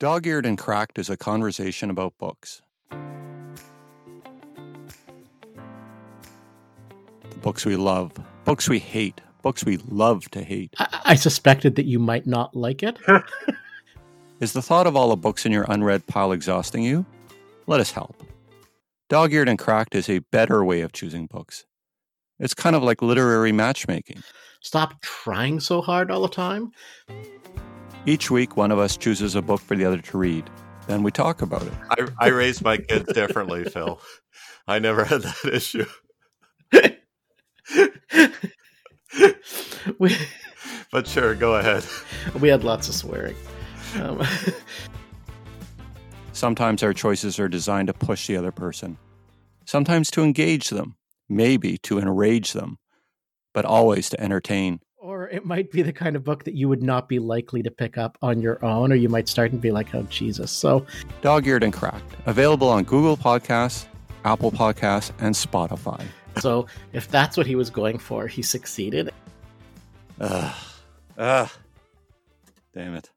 Dog Eared and Cracked is a conversation about books. The books we love, books we hate, books we love to hate. I, I suspected that you might not like it. Is the thought of all the books in your unread pile exhausting you? Let us help. Dog Eared and Cracked is a better way of choosing books. It's kind of like literary matchmaking. Stop trying so hard all the time. Each week, one of us chooses a book for the other to read. Then we talk about it. I, I raised my kids differently, Phil. I never had that issue. we But sure, go ahead. we had lots of swearing. Um, Sometimes our choices are designed to push the other person, sometimes to engage them, maybe to enrage them, but always to entertain. Or it might be the kind of book that you would not be likely to pick up on your own, or you might start and be like, "Oh Jesus!" So Dog Eared and Cracked, available on Google Podcasts, Apple Podcasts, and Spotify. So if that's what he was going for, he succeeded. Ugh. Ugh. Damn it.